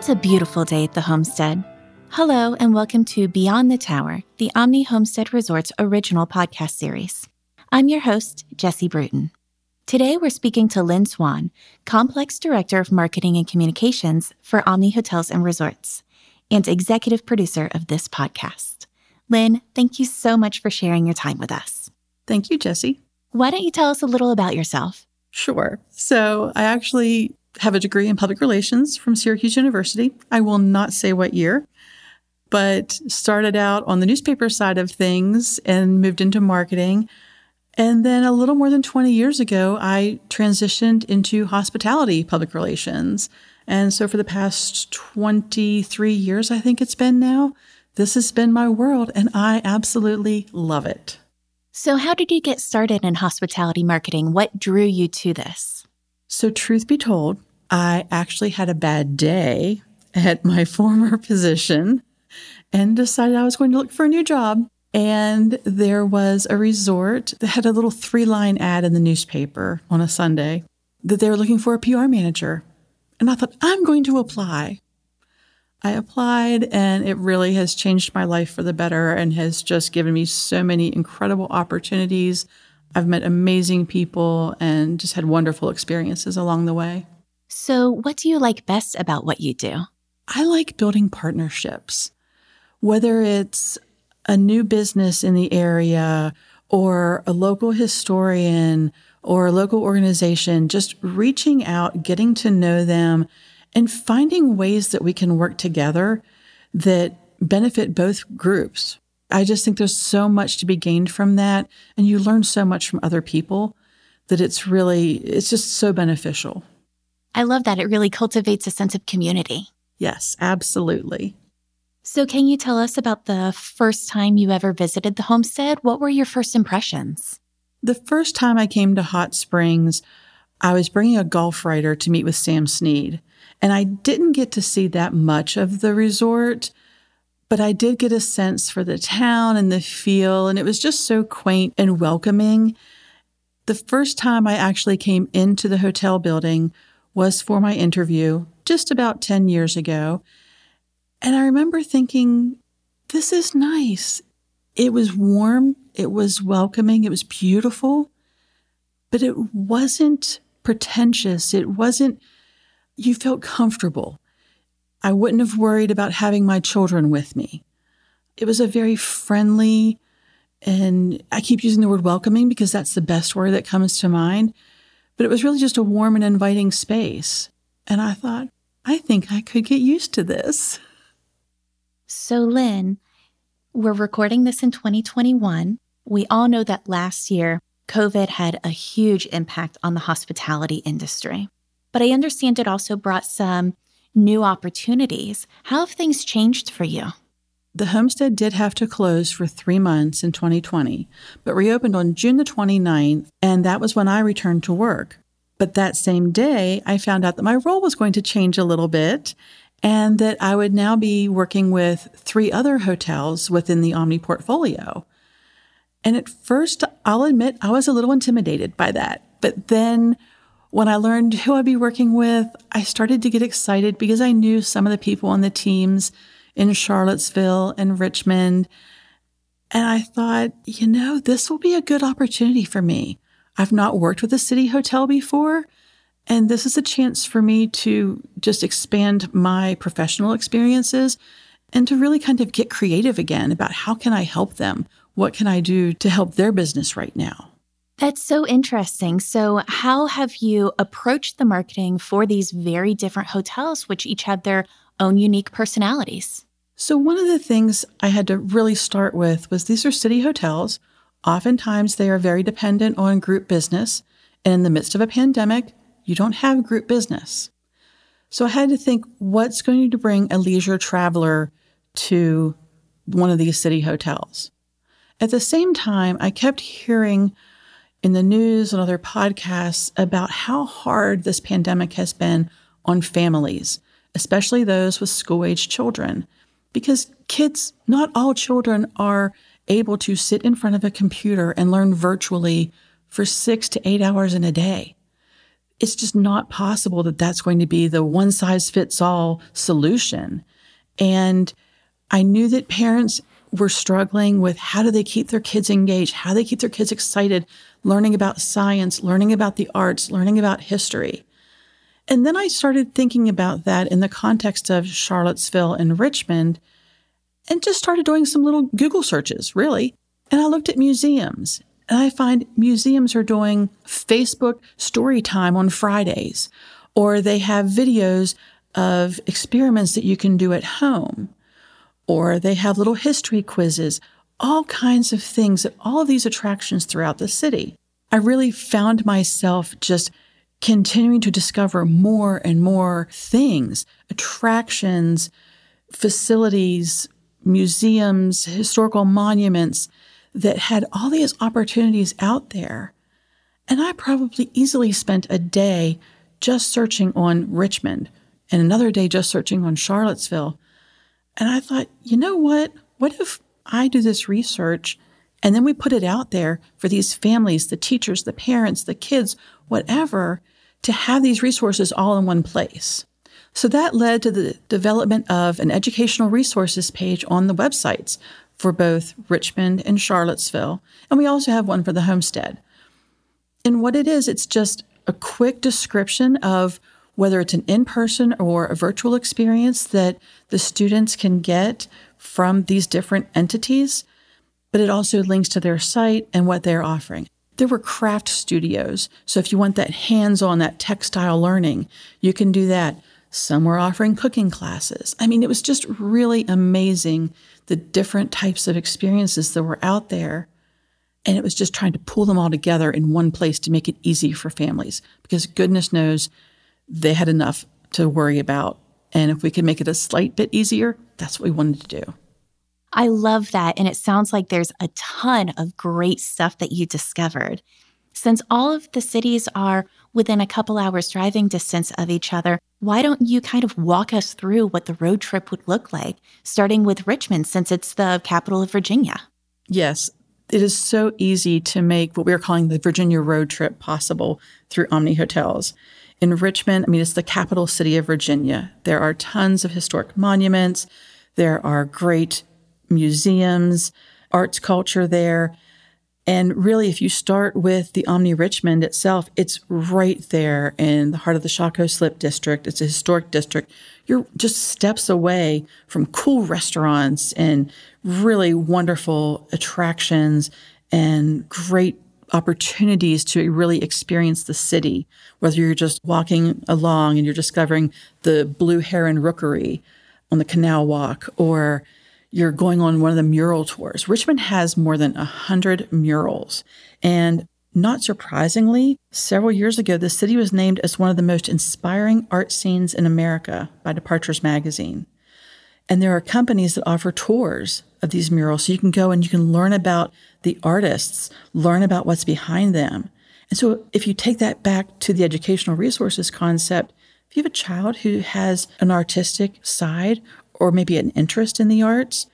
It's a beautiful day at the homestead. Hello, and welcome to Beyond the Tower, the Omni Homestead Resorts original podcast series. I'm your host, Jesse Bruton. Today, we're speaking to Lynn Swan, Complex Director of Marketing and Communications for Omni Hotels and Resorts, and executive producer of this podcast. Lynn, thank you so much for sharing your time with us. Thank you, Jesse. Why don't you tell us a little about yourself? Sure. So, I actually have a degree in public relations from Syracuse University. I will not say what year, but started out on the newspaper side of things and moved into marketing. And then a little more than 20 years ago, I transitioned into hospitality public relations. And so for the past 23 years, I think it's been now, this has been my world, and I absolutely love it. So, how did you get started in hospitality marketing? What drew you to this? So, truth be told, I actually had a bad day at my former position and decided I was going to look for a new job. And there was a resort that had a little three line ad in the newspaper on a Sunday that they were looking for a PR manager. And I thought, I'm going to apply. I applied, and it really has changed my life for the better and has just given me so many incredible opportunities. I've met amazing people and just had wonderful experiences along the way. So, what do you like best about what you do? I like building partnerships, whether it's a new business in the area or a local historian or a local organization, just reaching out, getting to know them, and finding ways that we can work together that benefit both groups. I just think there's so much to be gained from that. And you learn so much from other people that it's really, it's just so beneficial. I love that. It really cultivates a sense of community. Yes, absolutely. So, can you tell us about the first time you ever visited the homestead? What were your first impressions? The first time I came to Hot Springs, I was bringing a golf writer to meet with Sam Snead. And I didn't get to see that much of the resort, but I did get a sense for the town and the feel. And it was just so quaint and welcoming. The first time I actually came into the hotel building was for my interview just about 10 years ago. And I remember thinking, this is nice. It was warm, it was welcoming, it was beautiful, but it wasn't pretentious. It wasn't, you felt comfortable. I wouldn't have worried about having my children with me. It was a very friendly, and I keep using the word welcoming because that's the best word that comes to mind. But it was really just a warm and inviting space. And I thought, I think I could get used to this. So, Lynn, we're recording this in 2021. We all know that last year, COVID had a huge impact on the hospitality industry. But I understand it also brought some new opportunities. How have things changed for you? The homestead did have to close for three months in 2020, but reopened on June the 29th, and that was when I returned to work. But that same day, I found out that my role was going to change a little bit and that I would now be working with three other hotels within the Omni portfolio. And at first, I'll admit I was a little intimidated by that. But then when I learned who I'd be working with, I started to get excited because I knew some of the people on the teams in Charlottesville and Richmond. And I thought, you know, this will be a good opportunity for me. I've not worked with a city hotel before, and this is a chance for me to just expand my professional experiences and to really kind of get creative again about how can I help them? What can I do to help their business right now? That's so interesting. So, how have you approached the marketing for these very different hotels, which each have their own unique personalities? So, one of the things I had to really start with was these are city hotels. Oftentimes, they are very dependent on group business. And in the midst of a pandemic, you don't have group business. So, I had to think what's going to bring a leisure traveler to one of these city hotels. At the same time, I kept hearing in the news and other podcasts about how hard this pandemic has been on families especially those with school age children. Because kids, not all children are able to sit in front of a computer and learn virtually for six to eight hours in a day. it's just not possible that that's going to be the one size fits all solution. And I knew that parents were struggling with how do they keep their kids engaged? How do they keep their kids excited, learning about science, learning about the arts, learning about history. And then I started thinking about that in the context of Charlottesville and Richmond and just started doing some little Google searches, really. And I looked at museums and I find museums are doing Facebook story time on Fridays, or they have videos of experiments that you can do at home, or they have little history quizzes, all kinds of things at all of these attractions throughout the city. I really found myself just continuing to discover more and more things, attractions, facilities, museums, historical monuments that had all these opportunities out there. And I probably easily spent a day just searching on Richmond and another day just searching on Charlottesville. And I thought, you know what? What if I do this research and then we put it out there for these families, the teachers, the parents, the kids, whatever, to have these resources all in one place? So that led to the development of an educational resources page on the websites for both Richmond and Charlottesville. And we also have one for the homestead. And what it is, it's just a quick description of whether it's an in person or a virtual experience that the students can get from these different entities. But it also links to their site and what they're offering. There were craft studios. So if you want that hands on, that textile learning, you can do that. Some were offering cooking classes. I mean, it was just really amazing the different types of experiences that were out there. And it was just trying to pull them all together in one place to make it easy for families because goodness knows they had enough to worry about. And if we could make it a slight bit easier, that's what we wanted to do. I love that. And it sounds like there's a ton of great stuff that you discovered. Since all of the cities are within a couple hours driving distance of each other, why don't you kind of walk us through what the road trip would look like, starting with Richmond since it's the capital of Virginia? Yes, it is so easy to make what we're calling the Virginia road trip possible through Omni Hotels. In Richmond, I mean, it's the capital city of Virginia. There are tons of historic monuments. There are great museums, arts culture there. And really, if you start with the Omni Richmond itself, it's right there in the heart of the Shockoe Slip District. It's a historic district. You're just steps away from cool restaurants and really wonderful attractions and great opportunities to really experience the city, whether you're just walking along and you're discovering the Blue Heron Rookery on the Canal Walk or you're going on one of the mural tours. Richmond has more than 100 murals. And not surprisingly, several years ago, the city was named as one of the most inspiring art scenes in America by Departures magazine. And there are companies that offer tours of these murals. So you can go and you can learn about the artists, learn about what's behind them. And so if you take that back to the educational resources concept, if you have a child who has an artistic side or maybe an interest in the arts,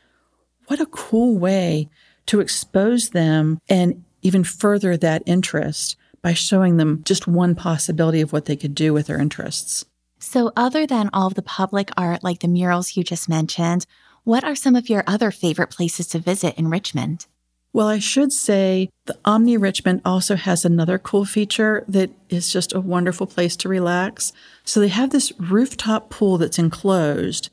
what a cool way to expose them and even further that interest by showing them just one possibility of what they could do with their interests. So, other than all of the public art like the murals you just mentioned, what are some of your other favorite places to visit in Richmond? Well, I should say the Omni Richmond also has another cool feature that is just a wonderful place to relax. So they have this rooftop pool that's enclosed,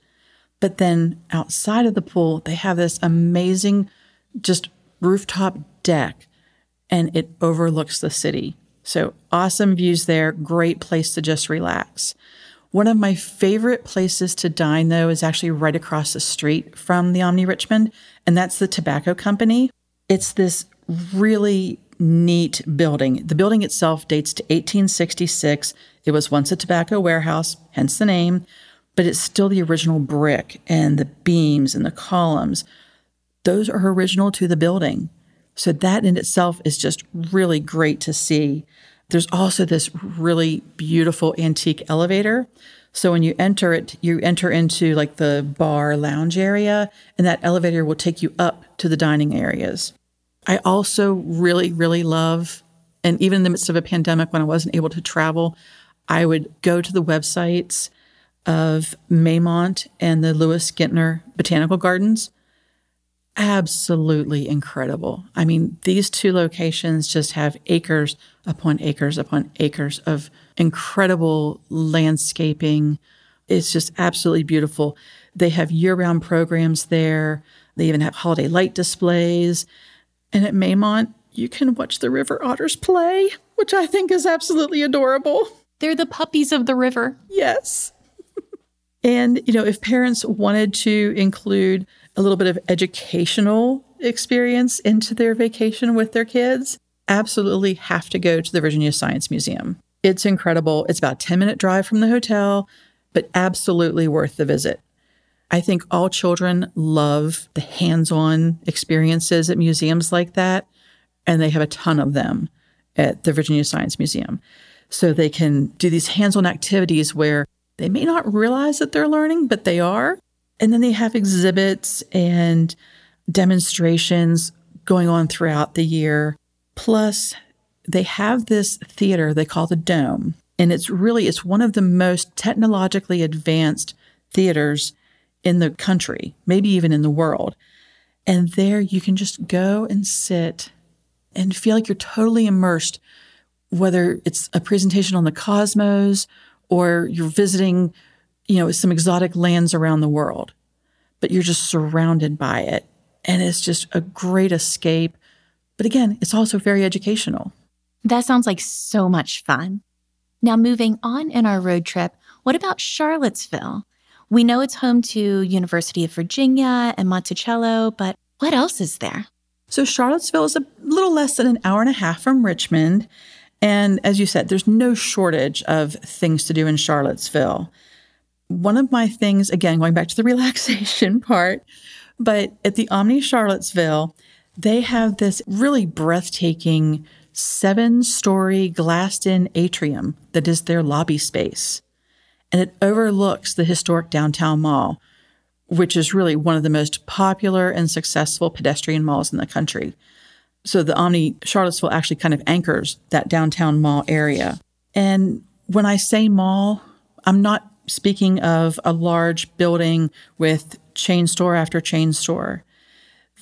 but then outside of the pool, they have this amazing just rooftop deck and it overlooks the city. So awesome views there, great place to just relax. One of my favorite places to dine, though, is actually right across the street from the Omni Richmond, and that's the Tobacco Company. It's this really neat building. The building itself dates to 1866. It was once a tobacco warehouse, hence the name but it's still the original brick and the beams and the columns. Those are original to the building. So that in itself is just really great to see. There's also this really beautiful antique elevator. So when you enter it, you enter into like the bar lounge area, and that elevator will take you up to the dining areas. I also really, really love, and even in the midst of a pandemic when I wasn't able to travel, I would go to the websites of Maymont and the Lewis Ginter Botanical Gardens. Absolutely incredible. I mean, these two locations just have acres upon acres upon acres of incredible landscaping. It's just absolutely beautiful. They have year round programs there. They even have holiday light displays. And at Maymont, you can watch the river otters play, which I think is absolutely adorable. They're the puppies of the river. Yes. And, you know, if parents wanted to include a little bit of educational experience into their vacation with their kids, absolutely have to go to the Virginia Science Museum. It's incredible. It's about a 10 minute drive from the hotel, but absolutely worth the visit. I think all children love the hands on experiences at museums like that, and they have a ton of them at the Virginia Science Museum. So they can do these hands on activities where they may not realize that they're learning, but they are. And then they have exhibits and demonstrations going on throughout the year. Plus, they have this theater they call the Dome. And it's really it's one of the most technologically advanced theaters in the country, maybe even in the world. And there you can just go and sit and feel like you're totally immersed, whether it's a presentation on the cosmos or you're visiting, you know, some exotic lands around the world, but you're just surrounded by it. And it's just a great escape. But again, it's also very educational. That sounds like so much fun. Now, moving on in our road trip, what about Charlottesville? We know it's home to University of Virginia and Monticello, but what else is there? So Charlottesville is a little less than an hour and a half from Richmond. And as you said, there's no shortage of things to do in Charlottesville. One of my things, again, going back to the relaxation part, but at the Omni Charlottesville, they have this really breathtaking seven story glassed in atrium that is their lobby space. And it overlooks the historic downtown mall, which is really one of the most popular and successful pedestrian malls in the country. So the Omni Charlottesville actually kind of anchors that downtown mall area. And when I say mall, I'm not speaking of a large building with chain store after chain store.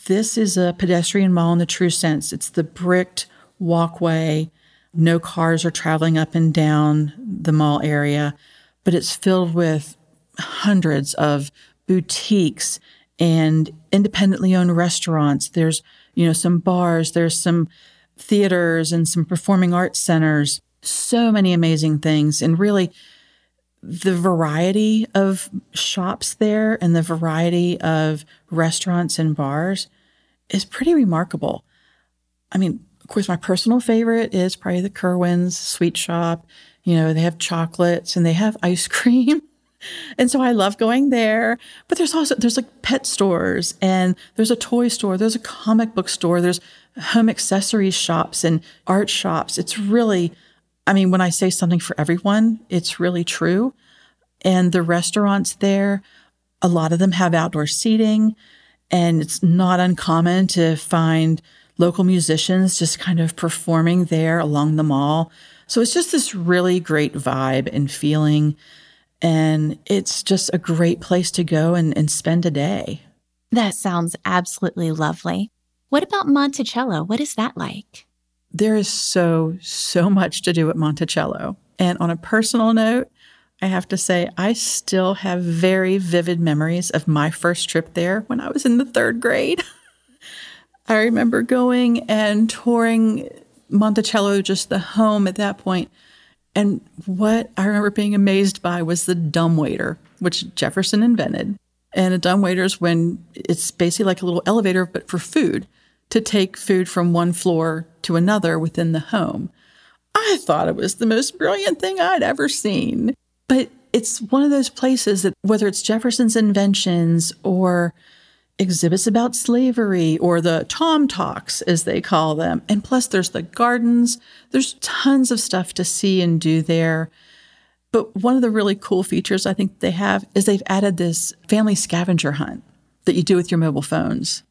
This is a pedestrian mall in the true sense. It's the bricked walkway. No cars are traveling up and down the mall area, but it's filled with hundreds of boutiques and independently owned restaurants. There's, you know, some bars, there's some theaters and some performing arts centers. So many amazing things. And really, the variety of shops there and the variety of restaurants and bars is pretty remarkable. I mean, of course, my personal favorite is probably the Kilwins Sweet Shop. You know, they have chocolates and they have ice cream. And so I love going there. But there's also there's like pet stores and there's a toy store, there's a comic book store, there's home accessories shops and art shops. It's really I mean, when I say something for everyone, it's really true. And the restaurants there, a lot of them have outdoor seating, and it's not uncommon to find local musicians just kind of performing there along the mall. So it's just this really great vibe and feeling. And it's just a great place to go and, and spend a day. That sounds absolutely lovely. What about Monticello? What is that like? There is so, so much to do at Monticello. And on a personal note, I have to say, I still have very vivid memories of my first trip there when I was in the third grade. I remember going and touring Monticello, just the home at that point, and what I remember being amazed by was the dumbwaiter, which Jefferson invented. And a dumbwaiter is when it's basically like a little elevator, but for food to take food from one floor to another within the home. I thought it was the most brilliant thing I'd ever seen. But it's one of those places that, whether it's Jefferson's inventions or exhibits about slavery or the Tom Talks, as they call them. And plus, there's the gardens. There's tons of stuff to see and do there. But one of the really cool features I think they have is they've added this family scavenger hunt that you do with your mobile phones,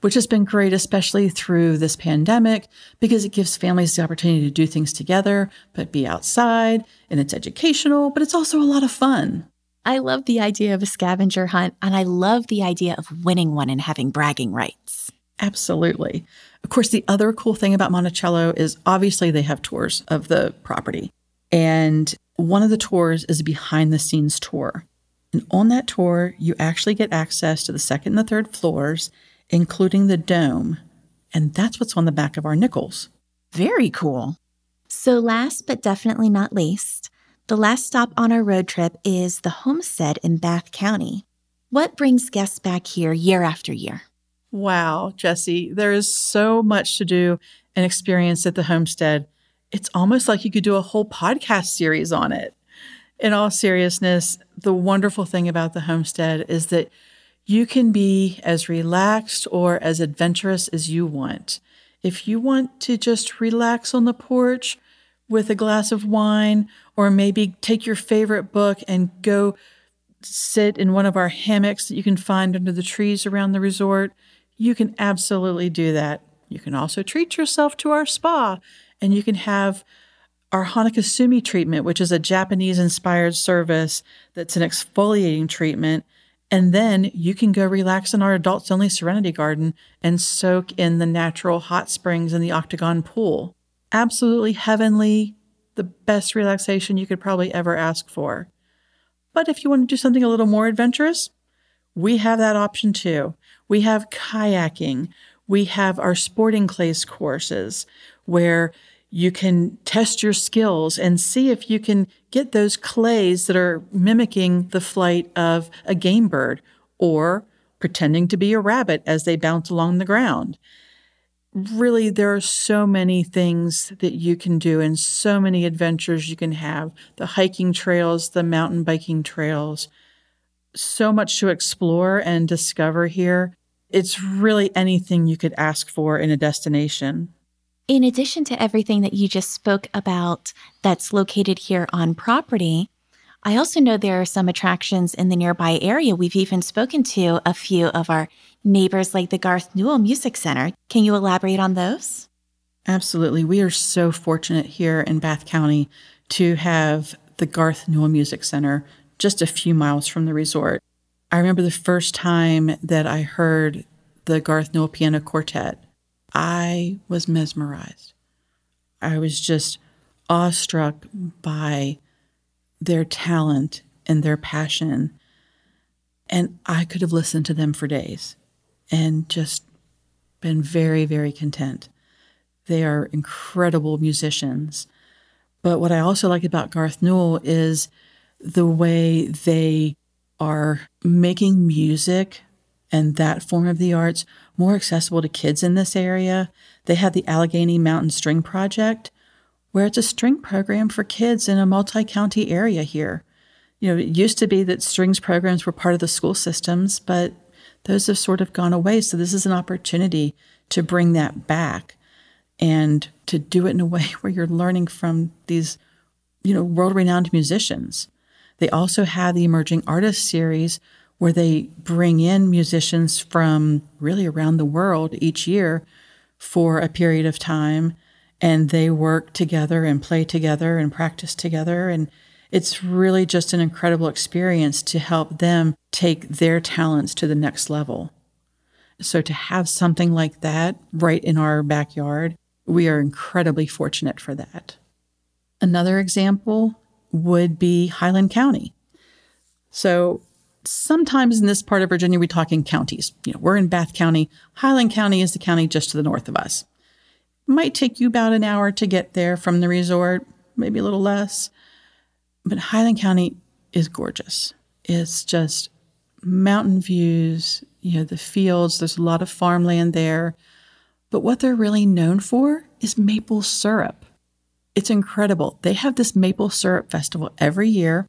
which has been great, especially through this pandemic, because it gives families the opportunity to do things together, but be outside and it's educational, but it's also a lot of fun. I love the idea of a scavenger hunt, and I love the idea of winning one and having bragging rights. Absolutely. Of course, the other cool thing about Monticello is obviously they have tours of the property. And one of the tours is a behind the scenes tour. And on that tour, you actually get access to the second and the third floors, including the dome. And that's what's on the back of our nickels. Very cool. So, last but definitely not least, the last stop on our road trip is the homestead in Bath County. What brings guests back here year after year? Wow, Jesse, there is so much to do and experience at the homestead. It's almost like you could do a whole podcast series on it. In all seriousness, the wonderful thing about the homestead is that you can be as relaxed or as adventurous as you want. If you want to just relax on the porch with a glass of wine, or maybe take your favorite book and go sit in one of our hammocks that you can find under the trees around the resort, you can absolutely do that. You can also treat yourself to our spa and you can have our Hanakasumi treatment, which is a Japanese inspired service that's an exfoliating treatment. And then you can go relax in our adults only Serenity Garden and soak in the natural hot springs in the Octagon pool. Absolutely heavenly, the best relaxation you could probably ever ask for. But if you want to do something a little more adventurous, we have that option too. We have kayaking. We have our sporting clays courses where you can test your skills and see if you can get those clays that are mimicking the flight of a game bird or pretending to be a rabbit as they bounce along the ground. Really, there are so many things that you can do and so many adventures you can have the hiking trails, the mountain biking trails. So much to explore and discover here. It's really anything you could ask for in a destination. In addition to everything that you just spoke about that's located here on property, I also know there are some attractions in the nearby area. We've even spoken to a few of our neighbors, like the Garth Newel Music Center. Can you elaborate on those? Absolutely. We are so fortunate here in Bath County to have the Garth Newel Music Center just a few miles from the resort. I remember the first time that I heard the Garth Newel Piano Quartet, I was mesmerized. I was just awestruck by their talent and their passion. And I could have listened to them for days and just been very, very content. They are incredible musicians. But what I also like about Garth Newel is the way they are making music and that form of the arts more accessible to kids in this area. They have the Allegheny Mountain String Project, where it's a string program for kids in a multi county area here. You know, it used to be that strings programs were part of the school systems, but those have sort of gone away. So this is an opportunity to bring that back and to do it in a way where you're learning from these, you know, world renowned musicians. They also have the Emerging Artists Series, where they bring in musicians from really around the world each year for a period of time. And they work together and play together and practice together. And it's really just an incredible experience to help them take their talents to the next level. So to have something like that right in our backyard, we are incredibly fortunate for that. Another example would be Highland County. So sometimes in this part of Virginia, we talk in counties. You know, we're in Bath County. Highland County is the county just to the north of us. Might take you about an hour to get there from the resort, maybe a little less. But Highland County is gorgeous. It's just mountain views, you know, the fields. There's a lot of farmland there. But what they're really known for is maple syrup. It's incredible. They have this maple syrup festival every year.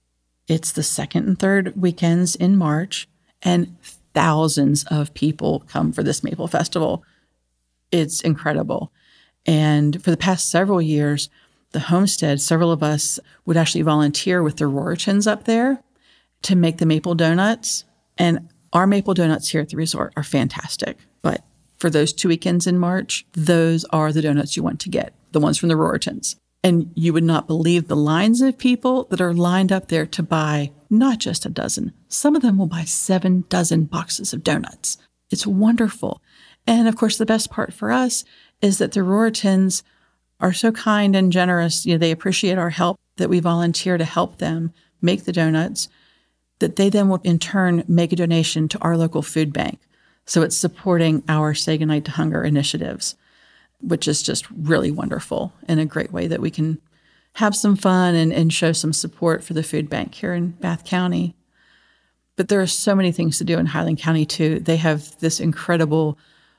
It's the second and third weekends in March, and thousands of people come for this maple festival. It's incredible. And for the past several years, the homestead, several of us would actually volunteer with the Ruritans up there to make the maple donuts. And our maple donuts here at the resort are fantastic. But for those two weekends in March, those are the donuts you want to get, the ones from the Ruritans. And you would not believe the lines of people that are lined up there to buy not just a dozen. Some of them will buy seven dozen boxes of donuts. It's wonderful. And of course, the best part for us is that the Ruritans are so kind and generous. You know, they appreciate our help that we volunteer to help them make the donuts, that they then will in turn make a donation to our local food bank. So it's supporting our Say Goodnight to Hunger initiatives, which is just really wonderful and a great way that we can have some fun and, and show some support for the food bank here in Bath County. But there are so many things to do in Highland County too. They have this incredible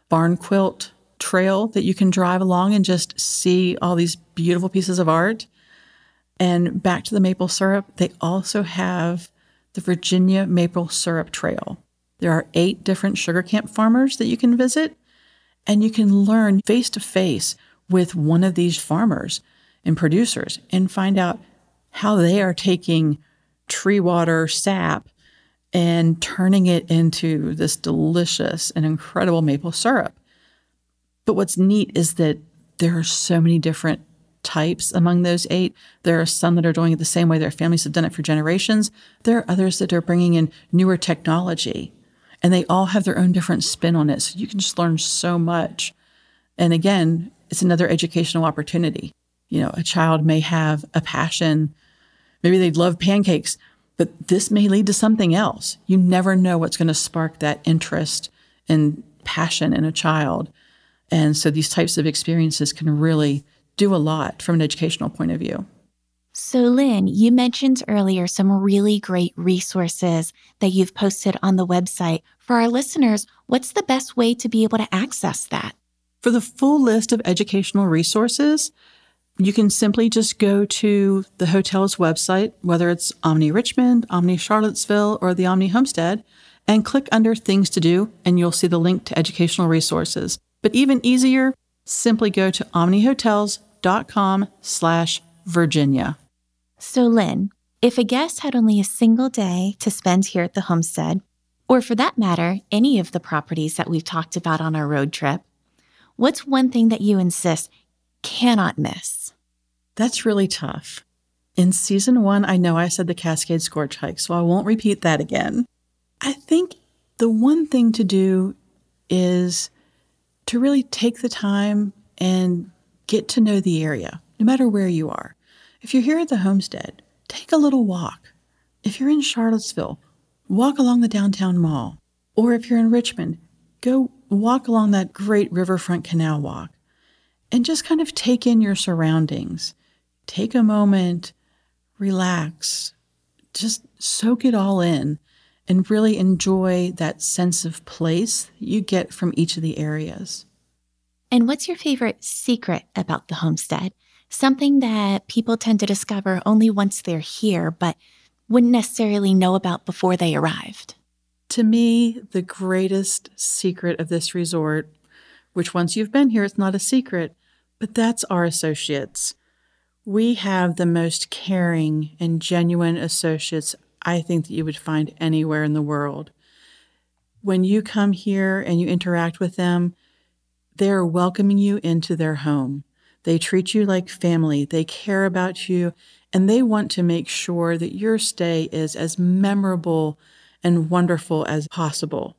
barn quilt trail that you can drive along and just see all these beautiful pieces of art. And back to the maple syrup, they also have the Virginia Maple Syrup Trail. There are eight different sugar camp farmers that you can visit, and you can learn face to face with one of these farmers and producers and find out how they are taking tree water sap and turning it into this delicious and incredible maple syrup. But what's neat is that there are so many different types among those eight. There are some that are doing it the same way their families have done it for generations. There are others that are bringing in newer technology and they all have their own different spin on it. So you can just learn so much. And again, it's another educational opportunity. You know, a child may have a passion, maybe they love pancakes, but this may lead to something else. You never know what's going to spark that interest and passion in a child. And so these types of experiences can really do a lot from an educational point of view. So, Lynn, you mentioned earlier some really great resources that you've posted on the website. For our listeners, what's the best way to be able to access that? For the full list of educational resources, you can simply just go to the hotel's website, whether it's Omni Richmond, Omni Charlottesville, or the Omni Homestead, and click under Things to Do, and you'll see the link to educational resources. But even easier, simply go to omnihotels.com slash Virginia. So, Lynn, if a guest had only a single day to spend here at the homestead, or for that matter, any of the properties that we've talked about on our road trip, what's one thing that you insist cannot miss? That's really tough. In season one, I know I said the Cascade Gorge hike, so I won't repeat that again. I think the one thing to do is to really take the time and get to know the area, no matter where you are. If you're here at the homestead, take a little walk. If you're in Charlottesville, walk along the downtown mall. Or if you're in Richmond, go walk along that great riverfront canal walk and just kind of take in your surroundings. Take a moment, relax, just soak it all in and really enjoy that sense of place you get from each of the areas. And what's your favorite secret about the homestead? something that people tend to discover only once they're here, but wouldn't necessarily know about before they arrived. To me, the greatest secret of this resort, which once you've been here, it's not a secret, but that's our associates. We have the most caring and genuine associates I think that you would find anywhere in the world. When you come here and you interact with them, they're welcoming you into their home. They treat you like family, they care about you, and they want to make sure that your stay is as memorable and wonderful as possible.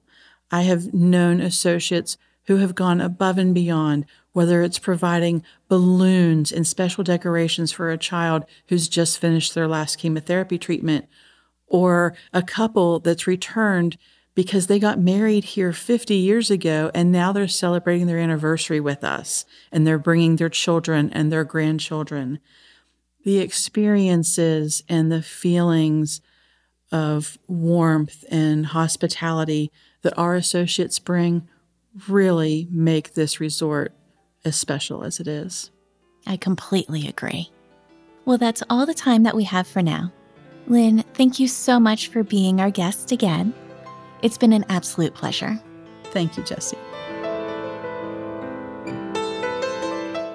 I have known associates who have gone above and beyond, whether it's providing balloons and special decorations for a child who's just finished their last chemotherapy treatment, or a couple that's returned because they got married here 50 years ago and now they're celebrating their anniversary with us and they're bringing their children and their grandchildren. The experiences and the feelings of warmth and hospitality that our associates bring really make this resort as special as it is. I completely agree. Well, that's all the time that we have for now. Lynn, thank you so much for being our guest again. It's been an absolute pleasure. Thank you, Jesse.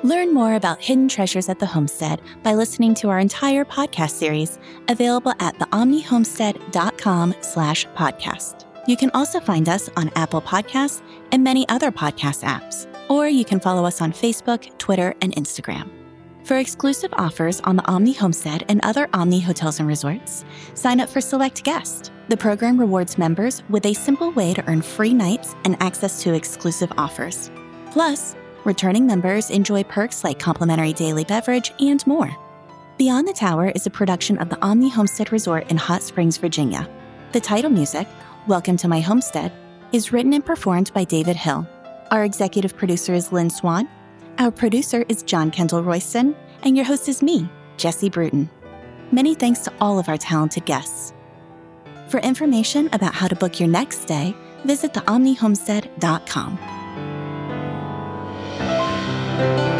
Learn more about hidden treasures at the homestead by listening to our entire podcast series, available at theomnihomestead.com slash podcast. You can also find us on Apple Podcasts and many other podcast apps, or you can follow us on Facebook, Twitter, and Instagram. For exclusive offers on the Omni Homestead and other Omni hotels and resorts, sign up for Select Guest. The program rewards members with a simple way to earn free nights and access to exclusive offers. Plus, returning members enjoy perks like complimentary daily beverage and more. Beyond the Tower is a production of the Omni Homestead Resort in Hot Springs, Virginia. The title music, Welcome to My Homestead, is written and performed by David Hill. Our executive producer is Lynn Swan. Our producer is John Kendall Royston, and your host is me, Jesse Bruton. Many thanks to all of our talented guests. For information about how to book your next stay, visit theomnihomestead.com.